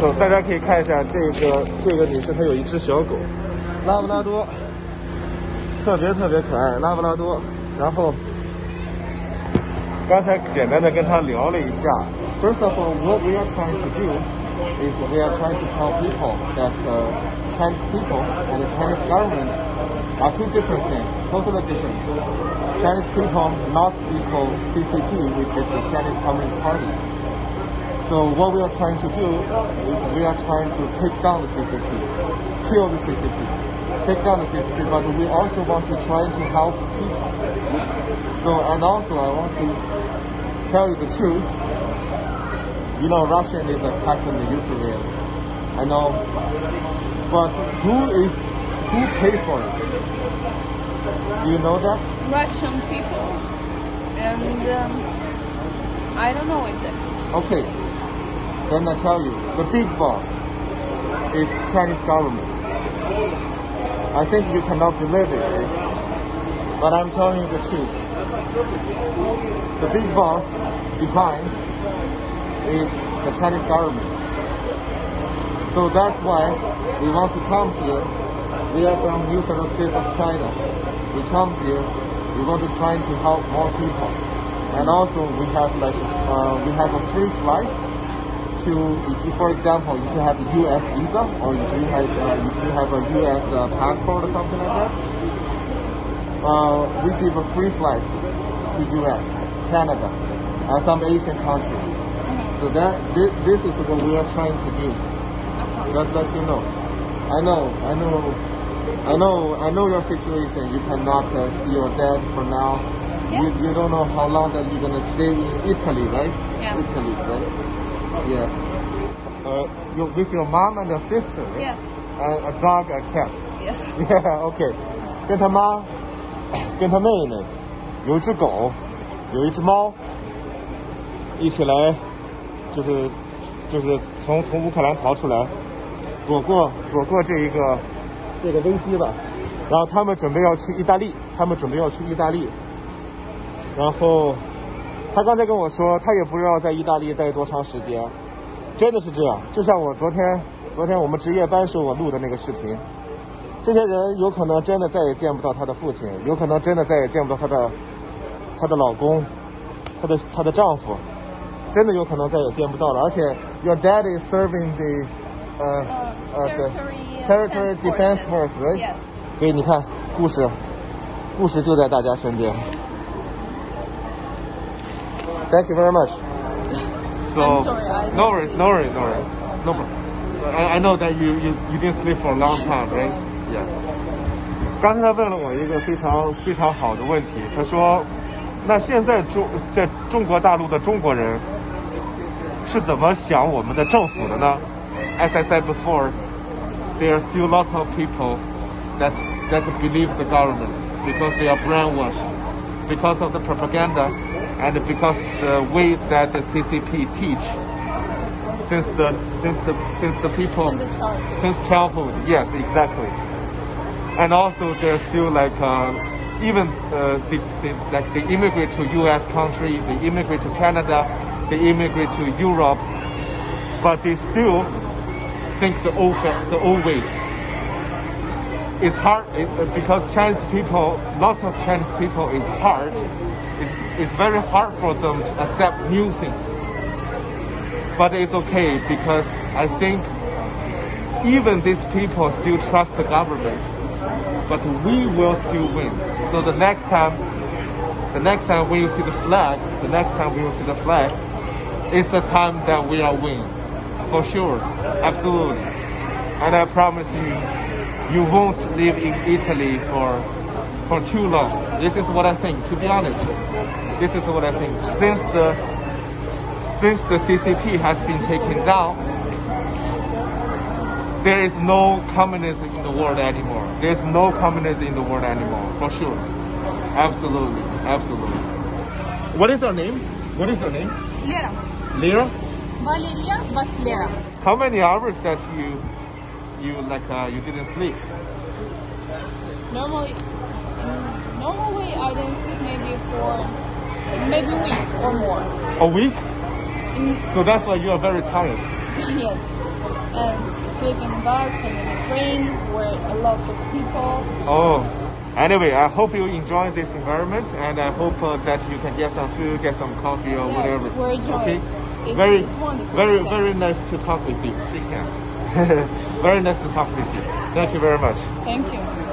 So 大家可以看一下这个这个女士，她有一只小狗，拉布拉多，特别特别可爱，拉布拉多。然后刚才简单的跟她聊了一下。First of all, what we are trying to do is we are trying to tell people that Chinese people and the Chinese government are two different things, totally different. Chinese people not equal CCP, which is the Chinese Communist Party. So what we are trying to do is we are trying to take down the CCP, kill the CCP, take down the CCP, but we also want to try to help people. So and also I want to tell you the truth. You know, Russia is attacking the Ukraine. I know, but who is who pay for it? Do you know that? Russian people, and um, I don't know exactly. Okay, then I tell you, the big boss is Chinese government. I think you cannot believe it, right? but I'm telling you the truth. The big boss behind is the Chinese government. So that's why we want to come here. We are from New Federal States of China. We come here. We want to try to help more people. And also we have like uh, we have a free flight if you for example if you have a U.S. visa or if you have uh, if you have a U.S. Uh, passport or something like that, uh, we give a free flight to U.S., Canada, and some Asian countries. So that this, this is what we are trying to do. Just let you know. I know, I know, I know, I know your situation. You cannot uh, see your dad for now. Yeah. You, you don't know how long that you're gonna stay in Italy, right? Yeah. Italy, right? Yeah. Uh, you with your mom and your sister? Yeah. And a dog, a cat. Yes. Yeah, OK，跟他妈，跟他妹妹，有一只狗，有一只猫，一起来，就是就是从从乌克兰逃出来，躲过躲过这一个这个危机吧。然后他们准备要去意大利，他们准备要去意大利。然后他刚才跟我说，他也不知道在意大利待多长时间，真的是这样。就像我昨天昨天我们值夜班时候我录的那个视频。这些人有可能真的再也见不到他的父亲，有可能真的再也见不到他的她的老公，她的她的丈夫，真的有可能再也见不到了。而且，your dad is serving the 呃呃对 territory defense force right？所以你看，故事故事就在大家身边。Thank you very much. So, I'm sorry, I no worries, no worries, no worries, no problem. I, I know that you, you you didn't sleep for a long time, right? Yeah. 刚才他问了我一个非常非常好的问题，他说：“那现在中在中国大陆的中国人是怎么想我们的政府的呢？”As I said before, there are still lots of people that that believe the government because they are brainwashed because of the propaganda and because the way that the CCP teach since the since the since the people In the childhood. since childhood. Yes, exactly. And also they're still like uh, even uh, the, the, like they immigrate to U.S. country, they immigrate to Canada, they immigrate to Europe, but they still think the old the old way. It's hard because Chinese people, lots of Chinese people, is hard. It's, it's very hard for them to accept new things. But it's okay because I think even these people still trust the government. But we will still win. So the next time, the next time when you see the flag, the next time we will see the flag, it's the time that we are win. For sure. Absolutely. And I promise you, you won't live in Italy for for too long. This is what I think, to be honest. This is what I think. Since the since the CCP has been taken down, there is no communism in the world anymore. There's no communism in the world anymore, for sure. Absolutely, absolutely. What is your name? What is your name? Lera. Lira? Valeria, but Lera. How many hours that you you like uh, you didn't sleep? Normally, in normal way, I didn't sleep maybe for maybe a week or more. A week? In, So that's why you are very tired. yes. and sleep in the bus and in the train where a lot of people. Oh, anyway, I hope you enjoy this environment, and I hope uh, that you can get some food, get some coffee or Yes, whatever. we're enjoying Okay. It's, very, it's wonderful. very, very nice to talk with you. Shake hands. very nice to talk with you. Thank you very much. Thank you.